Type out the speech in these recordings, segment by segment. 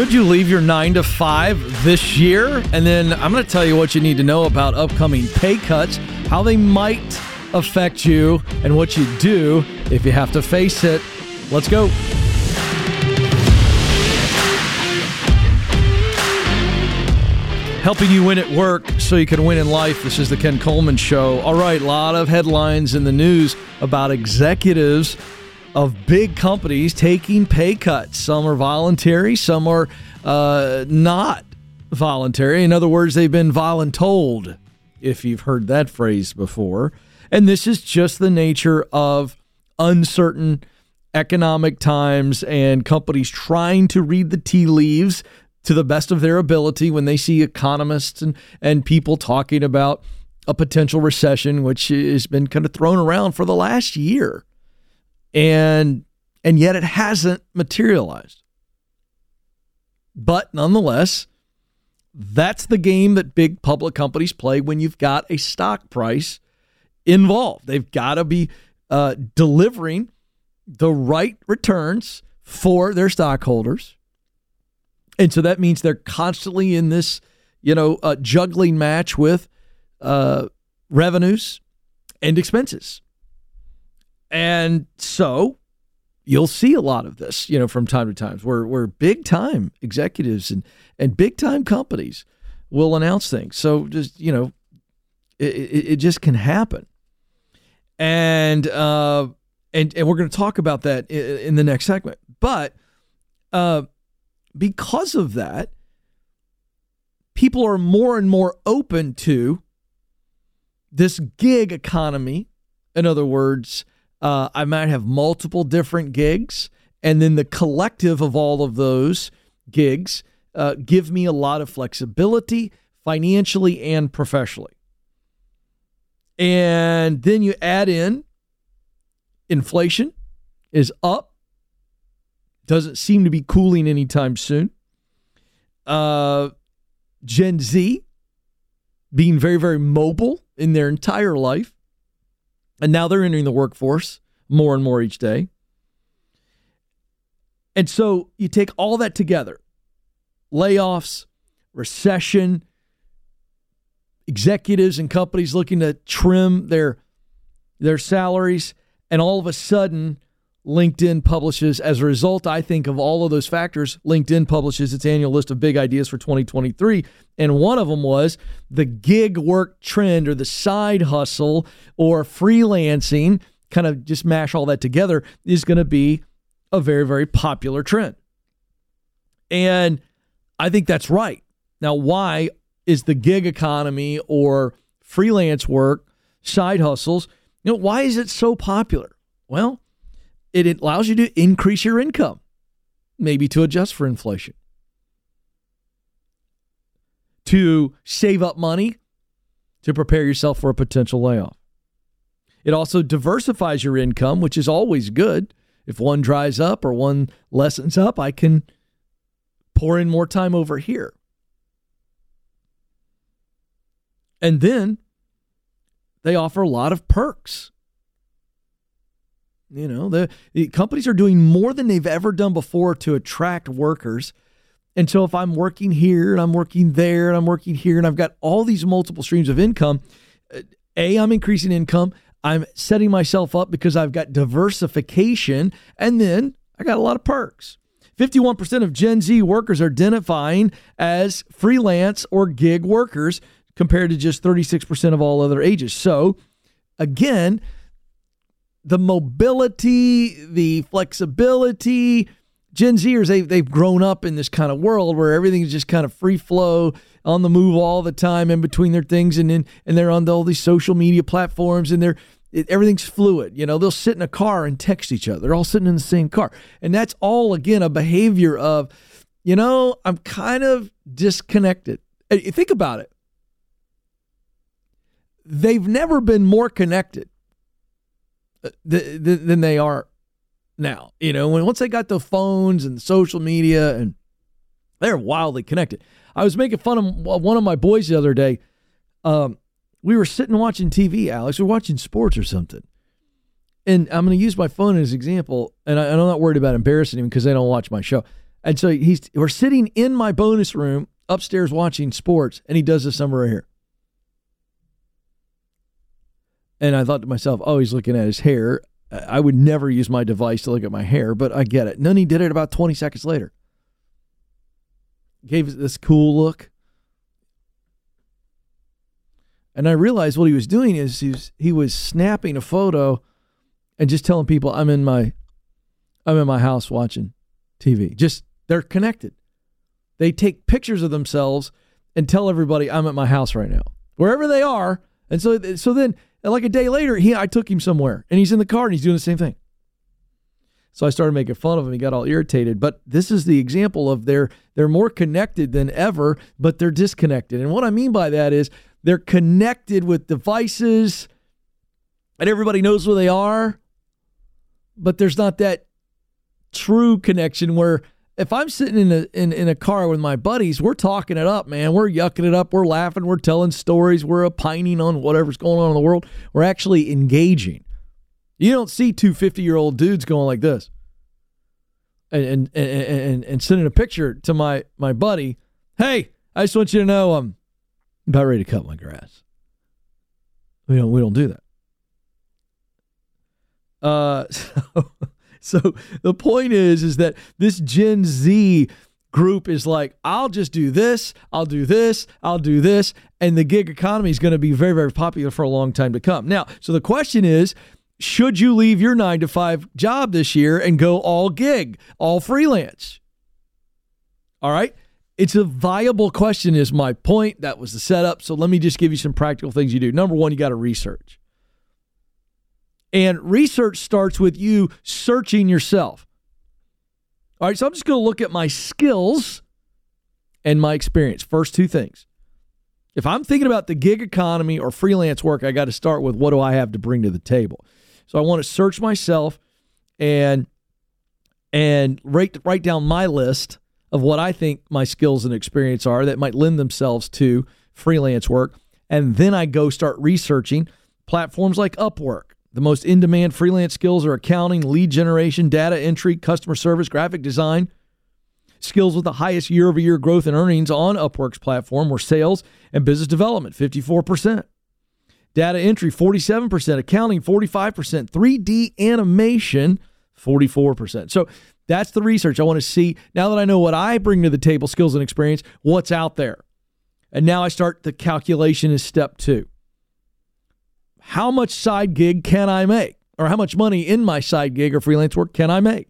Should you leave your nine to five this year? And then I'm going to tell you what you need to know about upcoming pay cuts, how they might affect you, and what you do if you have to face it. Let's go. Helping you win at work so you can win in life. This is the Ken Coleman Show. All right, a lot of headlines in the news about executives of big companies taking pay cuts. Some are voluntary, some are uh, not voluntary. In other words, they've been voluntold, if you've heard that phrase before. And this is just the nature of uncertain economic times and companies trying to read the tea leaves to the best of their ability when they see economists and, and people talking about a potential recession, which has been kind of thrown around for the last year. And and yet it hasn't materialized. But nonetheless, that's the game that big public companies play when you've got a stock price involved. They've got to be uh, delivering the right returns for their stockholders and so that means they're constantly in this, you know, uh, juggling match with uh, revenues and expenses. And so you'll see a lot of this, you know, from time to time where, where big time executives and, and big time companies will announce things. So just, you know, it, it, it just can happen. And, uh, and, and we're going to talk about that in, in the next segment. But, uh, because of that, people are more and more open to this gig economy. In other words, uh, I might have multiple different gigs, and then the collective of all of those gigs uh, give me a lot of flexibility financially and professionally. And then you add in inflation is up doesn't seem to be cooling anytime soon. Uh, Gen Z being very, very mobile in their entire life. And now they're entering the workforce more and more each day. And so you take all that together layoffs, recession, executives and companies looking to trim their their salaries and all of a sudden LinkedIn publishes, as a result, I think, of all of those factors, LinkedIn publishes its annual list of big ideas for 2023. And one of them was the gig work trend or the side hustle or freelancing, kind of just mash all that together, is going to be a very, very popular trend. And I think that's right. Now, why is the gig economy or freelance work, side hustles, you know, why is it so popular? Well, it allows you to increase your income, maybe to adjust for inflation, to save up money to prepare yourself for a potential layoff. It also diversifies your income, which is always good. If one dries up or one lessens up, I can pour in more time over here. And then they offer a lot of perks you know, the, the, companies are doing more than they've ever done before to attract workers. And so if I'm working here and I'm working there and I'm working here and I've got all these multiple streams of income, uh, A, I'm increasing income. I'm setting myself up because I've got diversification. And then I got a lot of perks. 51% of Gen Z workers are identifying as freelance or gig workers compared to just 36% of all other ages. So, again, the mobility, the flexibility. Gen Zers, they, they've grown up in this kind of world where everything's just kind of free flow, on the move all the time in between their things. And then, and they're on all these social media platforms and they're, it, everything's fluid. You know, they'll sit in a car and text each other. They're all sitting in the same car. And that's all, again, a behavior of, you know, I'm kind of disconnected. Eh, think about it. They've never been more connected than they are now. You know, when once they got the phones and social media and they're wildly connected. I was making fun of one of my boys the other day. Um, we were sitting watching TV, Alex. We are watching sports or something. And I'm going to use my phone as an example. And I, am not worried about embarrassing him because they don't watch my show. And so he's we're sitting in my bonus room upstairs watching sports, and he does this number right here. And I thought to myself, oh, he's looking at his hair. I would never use my device to look at my hair, but I get it. And then he did it about 20 seconds later. Gave this cool look. And I realized what he was doing is he was, he was snapping a photo and just telling people I'm in my I'm in my house watching TV. Just they're connected. They take pictures of themselves and tell everybody I'm at my house right now. Wherever they are. And so so then like a day later, he I took him somewhere and he's in the car and he's doing the same thing. So I started making fun of him. He got all irritated. But this is the example of they're they're more connected than ever, but they're disconnected. And what I mean by that is they're connected with devices and everybody knows where they are, but there's not that true connection where if I'm sitting in a in, in a car with my buddies, we're talking it up, man. We're yucking it up. We're laughing. We're telling stories. We're opining on whatever's going on in the world. We're actually engaging. You don't see two 50 year old dudes going like this and, and, and, and, sending a picture to my, my buddy. Hey, I just want you to know I'm about ready to cut my grass. We don't, we don't do that. Uh, so so the point is, is that this Gen Z group is like, I'll just do this, I'll do this, I'll do this, and the gig economy is going to be very, very popular for a long time to come. Now, so the question is, should you leave your nine to five job this year and go all gig, all freelance? All right. It's a viable question, is my point. That was the setup. So let me just give you some practical things you do. Number one, you got to research. And research starts with you searching yourself. All right, so I'm just going to look at my skills and my experience. First two things. If I'm thinking about the gig economy or freelance work, I got to start with what do I have to bring to the table. So I want to search myself and and write write down my list of what I think my skills and experience are that might lend themselves to freelance work. And then I go start researching platforms like Upwork, the most in demand freelance skills are accounting, lead generation, data entry, customer service, graphic design. Skills with the highest year over year growth in earnings on Upwork's platform were sales and business development, 54%. Data entry, 47%. Accounting, 45%. 3D animation, 44%. So that's the research I want to see. Now that I know what I bring to the table, skills and experience, what's out there. And now I start the calculation is step two how much side gig can I make? Or how much money in my side gig or freelance work can I make?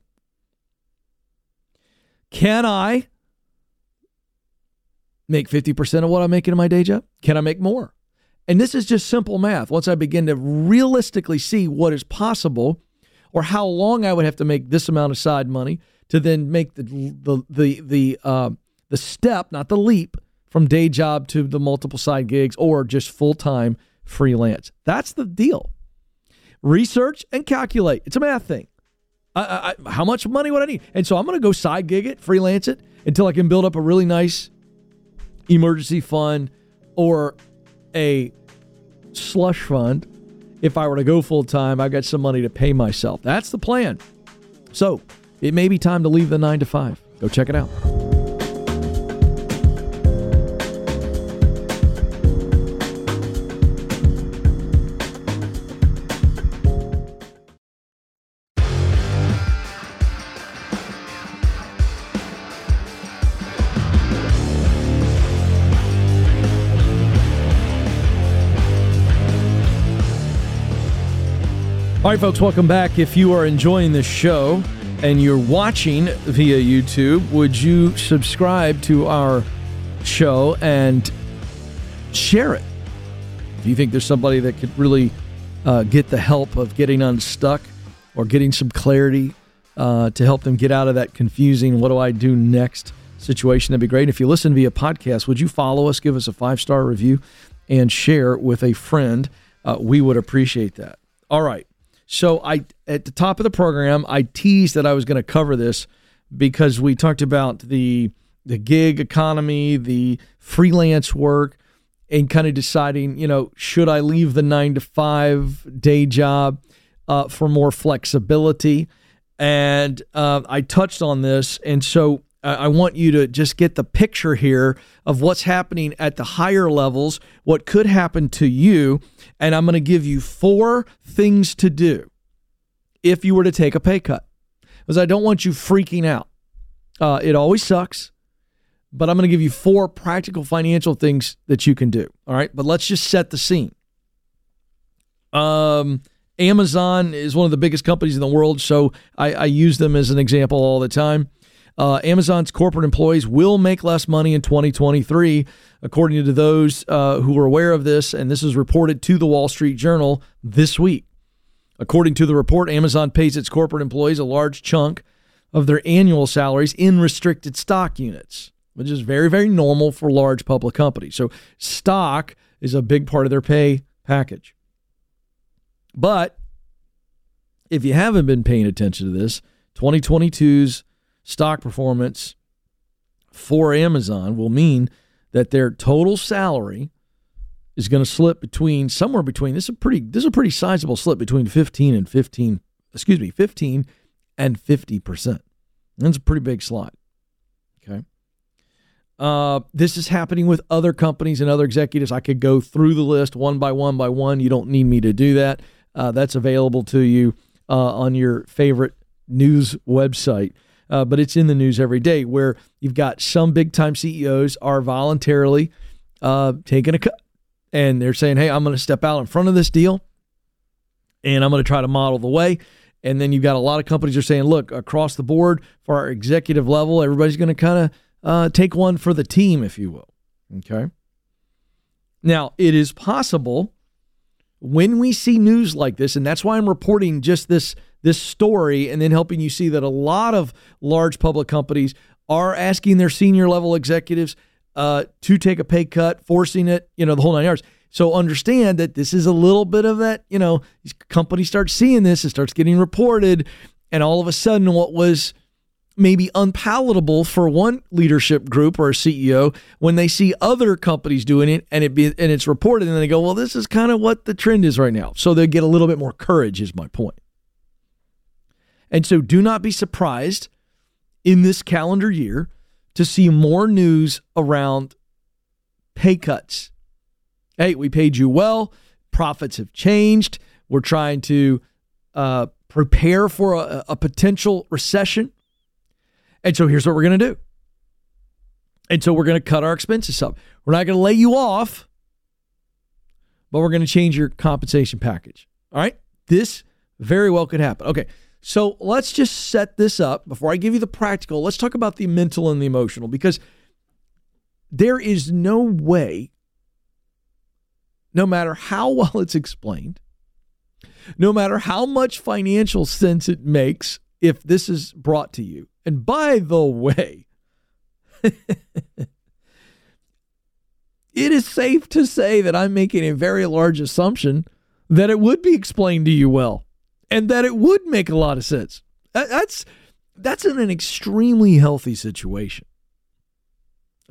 Can I make 50% of what I'm making in my day job? Can I make more? And this is just simple math. Once I begin to realistically see what is possible or how long I would have to make this amount of side money to then make the the the the uh, the step, not the leap, from day job to the multiple side gigs or just full time freelance. That's the deal. Research and calculate. It's a math thing. I, I, how much money would I need? And so I'm going to go side gig it, freelance it until I can build up a really nice emergency fund or a slush fund. If I were to go full time, I've got some money to pay myself. That's the plan. So it may be time to leave the nine to five. Go check it out. All right, folks, welcome back. If you are enjoying this show and you're watching via YouTube, would you subscribe to our show and share it? If you think there's somebody that could really uh, get the help of getting unstuck or getting some clarity uh, to help them get out of that confusing, what do I do next situation, that'd be great. And if you listen via podcast, would you follow us, give us a five star review, and share with a friend? Uh, we would appreciate that. All right. So I at the top of the program, I teased that I was going to cover this because we talked about the the gig economy, the freelance work, and kind of deciding, you know, should I leave the nine to five day job uh, for more flexibility? And uh, I touched on this, and so I want you to just get the picture here of what's happening at the higher levels, what could happen to you. And I'm going to give you four things to do if you were to take a pay cut. Because I don't want you freaking out. Uh, it always sucks, but I'm going to give you four practical financial things that you can do. All right. But let's just set the scene. Um, Amazon is one of the biggest companies in the world, so I, I use them as an example all the time. Uh, Amazon's corporate employees will make less money in 2023, according to those uh, who are aware of this, and this is reported to the Wall Street Journal this week. According to the report, Amazon pays its corporate employees a large chunk of their annual salaries in restricted stock units, which is very, very normal for large public companies. So, stock is a big part of their pay package. But if you haven't been paying attention to this, 2022's stock performance for Amazon will mean that their total salary is going to slip between somewhere between this is a pretty this is a pretty sizable slip between 15 and 15 excuse me 15 and 50 percent. That's a pretty big slide okay? Uh, this is happening with other companies and other executives. I could go through the list one by one by one. You don't need me to do that. Uh, that's available to you uh, on your favorite news website uh, but it's in the news every day where you've got some big time CEOs are voluntarily uh, taking a cut and they're saying, hey, I'm going to step out in front of this deal and I'm going to try to model the way. And then you've got a lot of companies are saying, look, across the board for our executive level, everybody's going to kind of uh, take one for the team, if you will. Okay. Now, it is possible when we see news like this, and that's why I'm reporting just this this story and then helping you see that a lot of large public companies are asking their senior level executives uh, to take a pay cut, forcing it, you know, the whole nine yards. So understand that this is a little bit of that, you know, these companies start seeing this, it starts getting reported, and all of a sudden what was maybe unpalatable for one leadership group or a CEO when they see other companies doing it and it be and it's reported and they go, well, this is kind of what the trend is right now. So they get a little bit more courage, is my point. And so do not be surprised in this calendar year to see more news around pay cuts. Hey, we paid you well, profits have changed. We're trying to uh, prepare for a, a potential recession. And so here's what we're going to do. And so we're going to cut our expenses up. We're not going to lay you off, but we're going to change your compensation package. All right? This very well could happen. Okay. So let's just set this up before I give you the practical. Let's talk about the mental and the emotional because there is no way, no matter how well it's explained, no matter how much financial sense it makes if this is brought to you. And by the way, it is safe to say that I'm making a very large assumption that it would be explained to you well and that it would make a lot of sense. That's that's in an extremely healthy situation.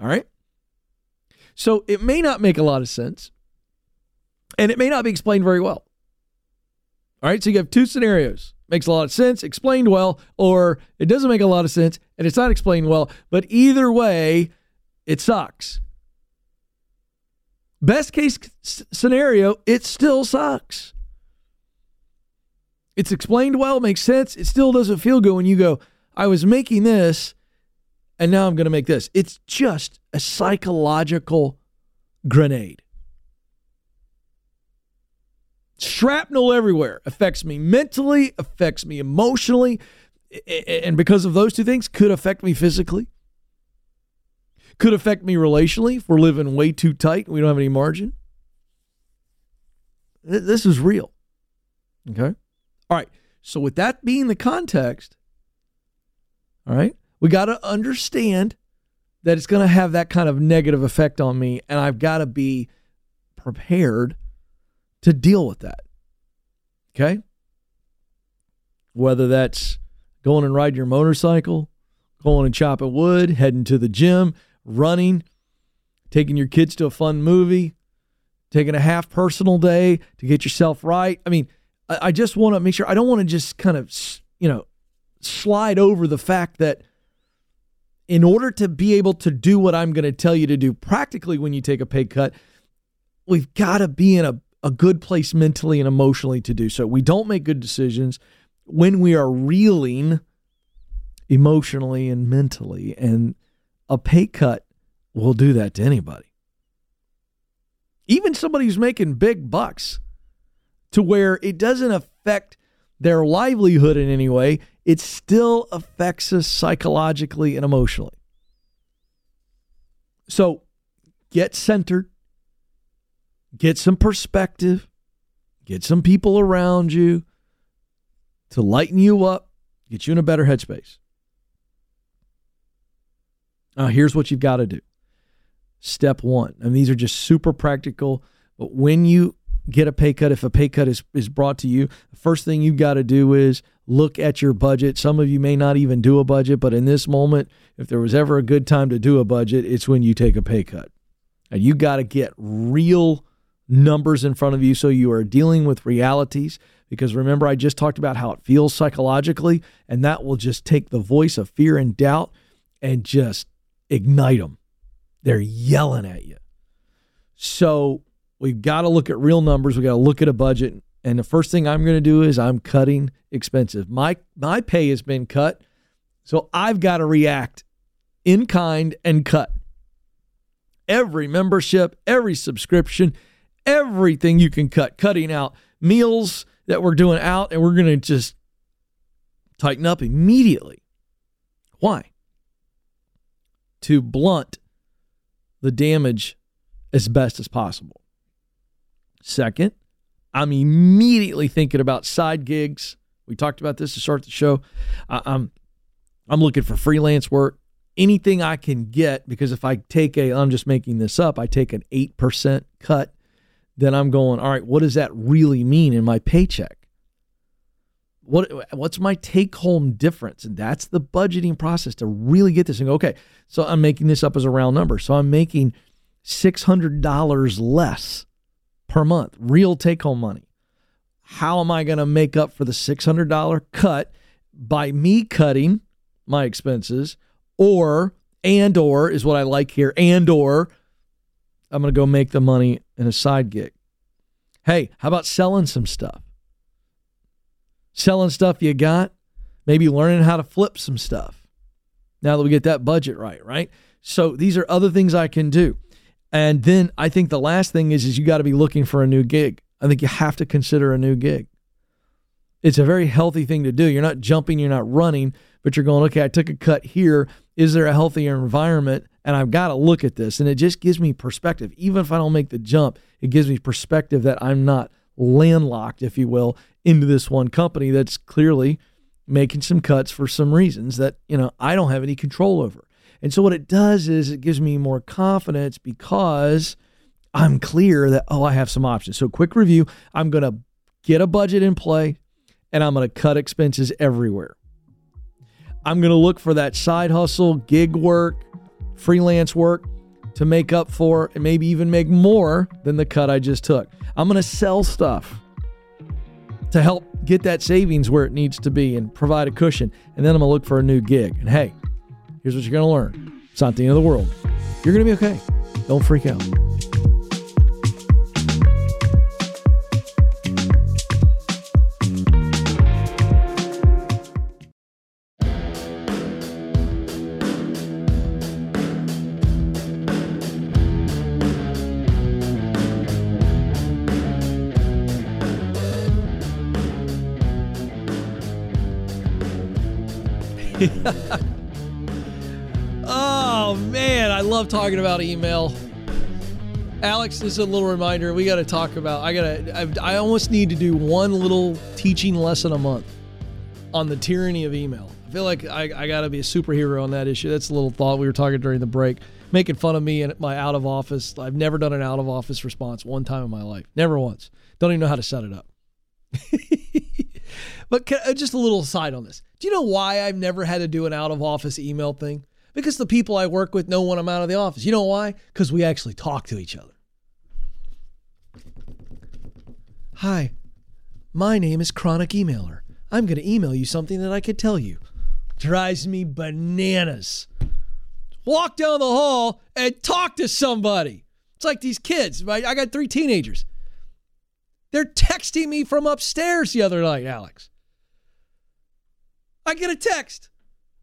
All right? So it may not make a lot of sense and it may not be explained very well. All right, so you have two scenarios. Makes a lot of sense, explained well, or it doesn't make a lot of sense and it's not explained well, but either way, it sucks. Best case scenario, it still sucks. It's explained well, makes sense. It still doesn't feel good when you go, I was making this and now I'm going to make this. It's just a psychological grenade. Shrapnel everywhere affects me mentally, affects me emotionally, and because of those two things, could affect me physically, could affect me relationally if we're living way too tight we don't have any margin. This is real. Okay. All right. So, with that being the context, all right, we got to understand that it's going to have that kind of negative effect on me, and I've got to be prepared to deal with that. Okay? Whether that's going and riding your motorcycle, going and chopping wood, heading to the gym, running, taking your kids to a fun movie, taking a half personal day to get yourself right. I mean, I just want to make sure I don't want to just kind of, you know, slide over the fact that in order to be able to do what I'm going to tell you to do practically when you take a pay cut, we've got to be in a, a good place mentally and emotionally to do so. We don't make good decisions when we are reeling emotionally and mentally. And a pay cut will do that to anybody. Even somebody who's making big bucks, to where it doesn't affect their livelihood in any way it still affects us psychologically and emotionally. So get centered, get some perspective, get some people around you to lighten you up, get you in a better headspace. Now, here's what you've got to do. Step one, and these are just super practical, but when you get a pay cut, if a pay cut is, is brought to you, the first thing you've got to do is look at your budget. Some of you may not even do a budget, but in this moment, if there was ever a good time to do a budget, it's when you take a pay cut. And you got to get real numbers in front of you so you are dealing with realities. Because remember, I just talked about how it feels psychologically, and that will just take the voice of fear and doubt and just ignite them. They're yelling at you. So we've got to look at real numbers. We've got to look at a budget and the first thing I'm going to do is I'm cutting expenses. My my pay has been cut, so I've got to react in kind and cut. Every membership, every subscription, everything you can cut, cutting out meals that we're doing out and we're going to just tighten up immediately. Why? To blunt the damage as best as possible. Second, I'm immediately thinking about side gigs. We talked about this to start the show. I'm I'm looking for freelance work, anything I can get because if I take a I'm just making this up, I take an 8% cut, then I'm going, all right, what does that really mean in my paycheck? What what's my take home difference? And that's the budgeting process to really get this and go, okay, so I'm making this up as a round number. So I'm making $600 less per month, real take home money. How am I going to make up for the $600 cut by me cutting my expenses or and or is what I like here and or I'm going to go make the money in a side gig. Hey, how about selling some stuff? Selling stuff you got, maybe learning how to flip some stuff. Now that we get that budget right, right? So these are other things I can do. And then I think the last thing is is you got to be looking for a new gig. I think you have to consider a new gig. It's a very healthy thing to do. You're not jumping, you're not running, but you're going, okay, I took a cut here. Is there a healthier environment? And I've got to look at this. And it just gives me perspective. Even if I don't make the jump, it gives me perspective that I'm not landlocked, if you will, into this one company that's clearly making some cuts for some reasons that, you know, I don't have any control over. And so what it does is it gives me more confidence because I'm clear that, oh, I have some options. So, quick review I'm going to get a budget in play and I'm going to cut expenses everywhere. I'm going to look for that side hustle, gig work, freelance work to make up for and maybe even make more than the cut I just took. I'm going to sell stuff to help get that savings where it needs to be and provide a cushion. And then I'm going to look for a new gig. And hey, Here's what you're going to learn it's not the end of the world. You're going to be okay. Don't freak out. Oh, love talking about email. Alex, this is a little reminder. We got to talk about. I got to. I almost need to do one little teaching lesson a month on the tyranny of email. I feel like I, I got to be a superhero on that issue. That's a little thought we were talking during the break, making fun of me and my out of office. I've never done an out of office response one time in my life. Never once. Don't even know how to set it up. but can, uh, just a little side on this. Do you know why I've never had to do an out of office email thing? Because the people I work with know when I'm out of the office. You know why? Because we actually talk to each other. Hi, my name is Chronic Emailer. I'm going to email you something that I could tell you. Drives me bananas. walk down the hall and talk to somebody. It's like these kids, right? I got three teenagers. They're texting me from upstairs the other night, Alex. I get a text.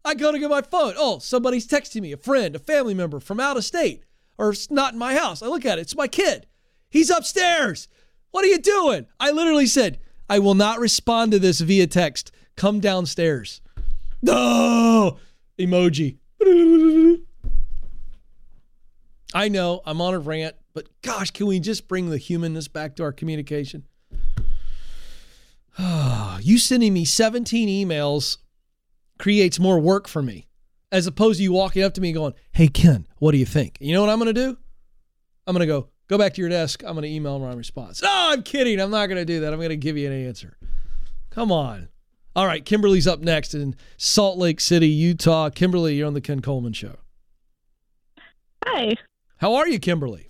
I go to get my phone. Oh, somebody's texting me, a friend, a family member from out of state, or it's not in my house. I look at it. It's my kid. He's upstairs. What are you doing? I literally said, I will not respond to this via text. Come downstairs. No emoji. I know I'm on a rant, but gosh, can we just bring the humanness back to our communication? you sending me 17 emails creates more work for me as opposed to you walking up to me going, Hey, Ken, what do you think? You know what I'm going to do? I'm going to go, go back to your desk. I'm going to email my response. No, I'm kidding. I'm not going to do that. I'm going to give you an answer. Come on. All right, Kimberly's up next in Salt Lake City, Utah. Kimberly, you're on the Ken Coleman Show. Hi. How are you, Kimberly?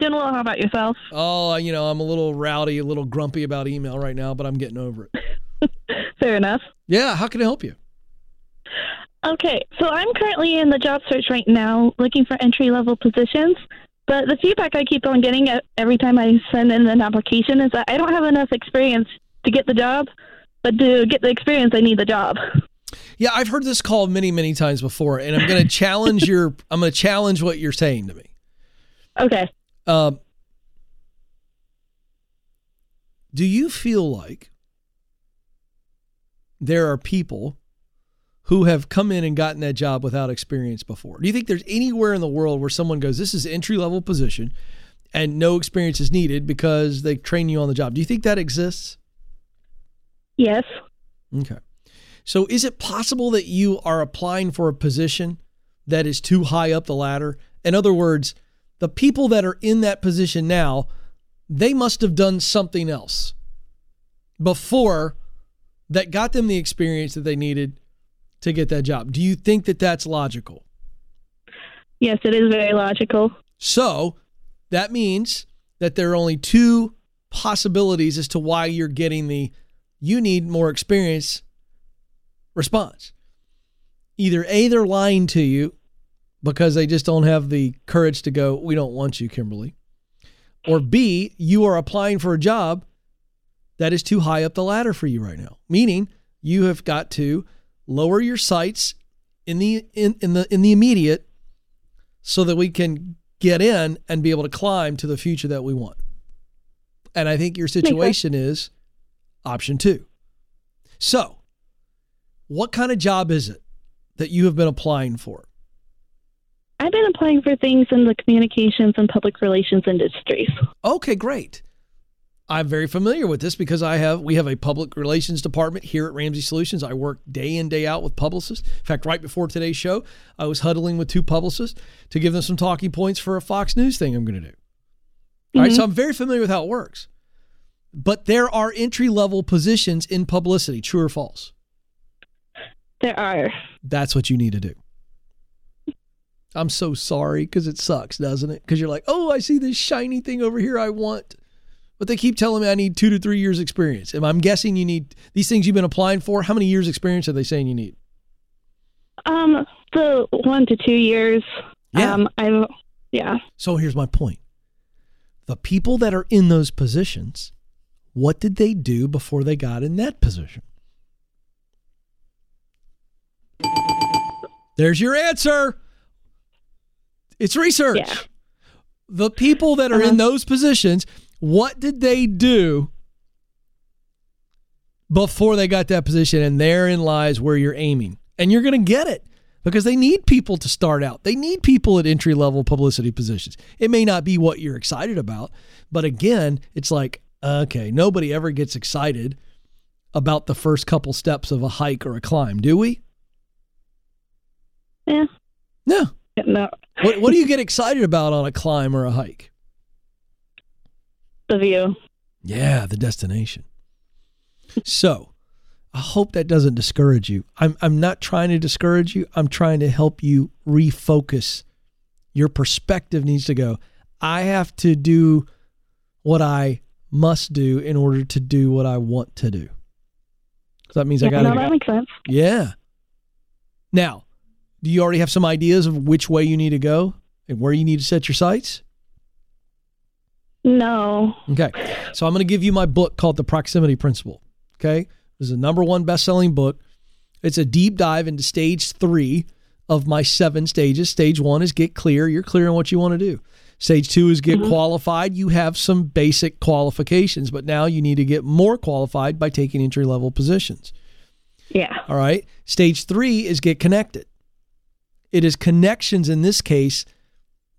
Doing well. How about yourself? Oh, you know, I'm a little rowdy, a little grumpy about email right now, but I'm getting over it. Fair enough. Yeah, how can I help you? Okay, so I'm currently in the job search right now looking for entry level positions. But the feedback I keep on getting every time I send in an application is that I don't have enough experience to get the job but to get the experience, I need the job. Yeah, I've heard this call many, many times before, and I'm going to challenge your. I'm going to challenge what you're saying to me. Okay. Um, do you feel like there are people who have come in and gotten that job without experience before? Do you think there's anywhere in the world where someone goes, "This is entry level position," and no experience is needed because they train you on the job? Do you think that exists? Yes. Okay. So is it possible that you are applying for a position that is too high up the ladder? In other words, the people that are in that position now, they must have done something else before that got them the experience that they needed to get that job. Do you think that that's logical? Yes, it is very logical. So that means that there are only two possibilities as to why you're getting the you need more experience response. Either A, they're lying to you because they just don't have the courage to go, we don't want you, Kimberly. Or B, you are applying for a job that is too high up the ladder for you right now. Meaning you have got to lower your sights in the in, in the in the immediate so that we can get in and be able to climb to the future that we want. And I think your situation is option two. So, what kind of job is it that you have been applying for? I've been applying for things in the communications and public relations industries. Okay, great. I'm very familiar with this because I have we have a public relations department here at Ramsey Solutions. I work day in day out with publicists. In fact, right before today's show, I was huddling with two publicists to give them some talking points for a Fox News thing I'm going to do. Mm-hmm. All right, so. I'm very familiar with how it works. But there are entry level positions in publicity, true or false? There are. That's what you need to do. I'm so sorry because it sucks, doesn't it? Because you're like, oh, I see this shiny thing over here I want. But they keep telling me I need two to three years experience. And I'm guessing you need these things you've been applying for. How many years experience are they saying you need? Um, the one to two years. Yeah. Um, I'm, yeah. So here's my point. The people that are in those positions what did they do before they got in that position? There's your answer. It's research. Yeah. The people that are uh-huh. in those positions, what did they do before they got that position? And therein lies where you're aiming. And you're going to get it because they need people to start out. They need people at entry level publicity positions. It may not be what you're excited about, but again, it's like Okay, nobody ever gets excited about the first couple steps of a hike or a climb, do we? Yeah. No. No. what What do you get excited about on a climb or a hike? The view. Yeah, the destination. so, I hope that doesn't discourage you. I'm I'm not trying to discourage you. I'm trying to help you refocus. Your perspective needs to go. I have to do what I must do in order to do what I want to do. So that means yeah, I got to. No, that makes sense. Yeah. Now, Do you already have some ideas of which way you need to go and where you need to set your sights? No. Okay. So I'm going to give you my book called The Proximity Principle. Okay. This is a number one best selling book. It's a deep dive into stage three of my seven stages. Stage one is get clear. You're clear on what you want to do. Stage two is get mm-hmm. qualified. You have some basic qualifications, but now you need to get more qualified by taking entry level positions. Yeah. All right. Stage three is get connected. It is connections in this case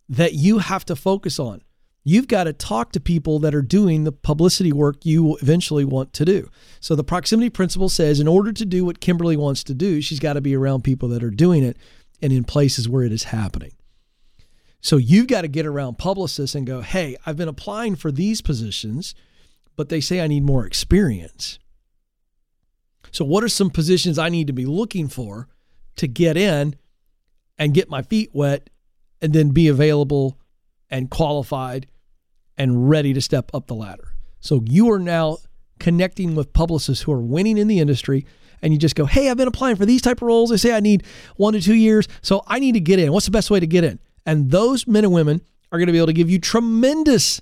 that you have to focus on. You've got to talk to people that are doing the publicity work you eventually want to do. So the proximity principle says in order to do what Kimberly wants to do, she's got to be around people that are doing it and in places where it is happening. So you've got to get around publicists and go, hey, I've been applying for these positions, but they say I need more experience. So, what are some positions I need to be looking for to get in and get my feet wet and then be available and qualified and ready to step up the ladder? So, you are now connecting with publicists who are winning in the industry and you just go, "Hey, I've been applying for these type of roles. They say I need 1 to 2 years, so I need to get in. What's the best way to get in?" And those men and women are going to be able to give you tremendous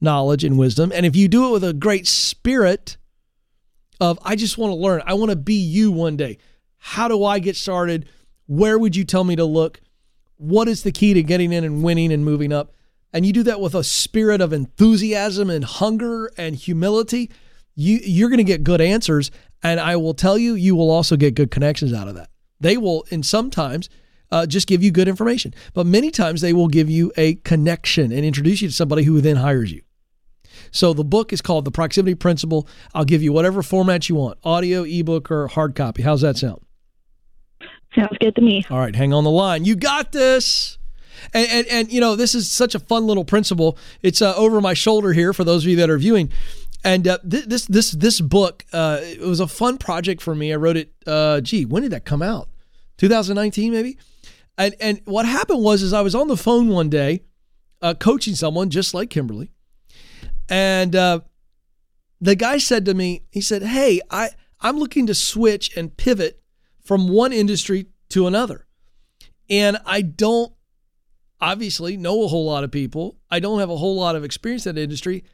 knowledge and wisdom. And if you do it with a great spirit of, I just want to learn, I want to be you one day. How do I get started? Where would you tell me to look? What is the key to getting in and winning and moving up? And you do that with a spirit of enthusiasm and hunger and humility, you, you're going to get good answers. And I will tell you, you will also get good connections out of that. They will, and sometimes, uh, just give you good information. But many times they will give you a connection and introduce you to somebody who then hires you. So the book is called The Proximity Principle. I'll give you whatever format you want audio, ebook, or hard copy. How's that sound? Sounds good to me. All right, hang on the line. You got this. And, and, and you know, this is such a fun little principle. It's uh, over my shoulder here for those of you that are viewing. And uh, th- this this this book uh, it was a fun project for me. I wrote it. Uh, gee, when did that come out? 2019 maybe. And and what happened was is I was on the phone one day, uh, coaching someone just like Kimberly, and uh, the guy said to me, he said, "Hey, I I'm looking to switch and pivot from one industry to another, and I don't obviously know a whole lot of people. I don't have a whole lot of experience in that industry,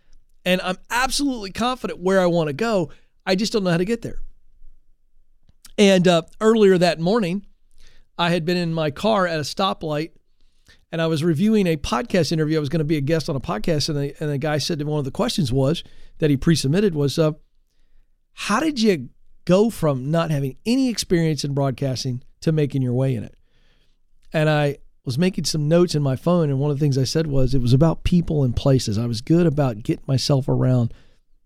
and I'm absolutely confident where I want to go. I just don't know how to get there." And uh, earlier that morning, I had been in my car at a stoplight and I was reviewing a podcast interview. I was going to be a guest on a podcast, and the, and the guy said that one of the questions was that he pre submitted was, uh, How did you go from not having any experience in broadcasting to making your way in it? And I was making some notes in my phone, and one of the things I said was it was about people and places. I was good about getting myself around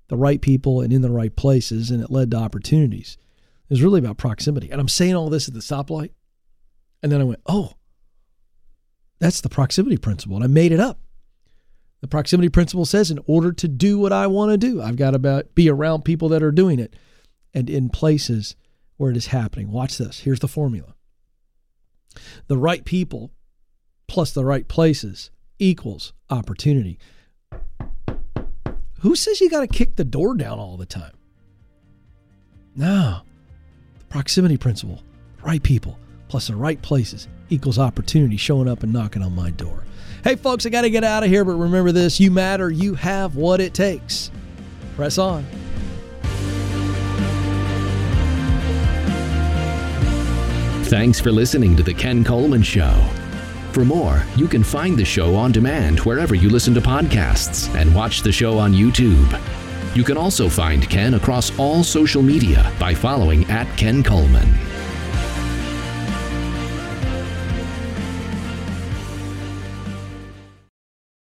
the right people and in the right places, and it led to opportunities. It was really about proximity. And I'm saying all this at the stoplight. And then I went, oh, that's the proximity principle. And I made it up. The proximity principle says in order to do what I want to do, I've got to be around people that are doing it and in places where it is happening. Watch this. Here's the formula the right people plus the right places equals opportunity. Who says you got to kick the door down all the time? No. The proximity principle, right people plus the right places equals opportunity showing up and knocking on my door. Hey, folks, I got to get out of here, but remember this you matter, you have what it takes. Press on. Thanks for listening to The Ken Coleman Show. For more, you can find the show on demand wherever you listen to podcasts and watch the show on YouTube. You can also find Ken across all social media by following at Ken Coleman.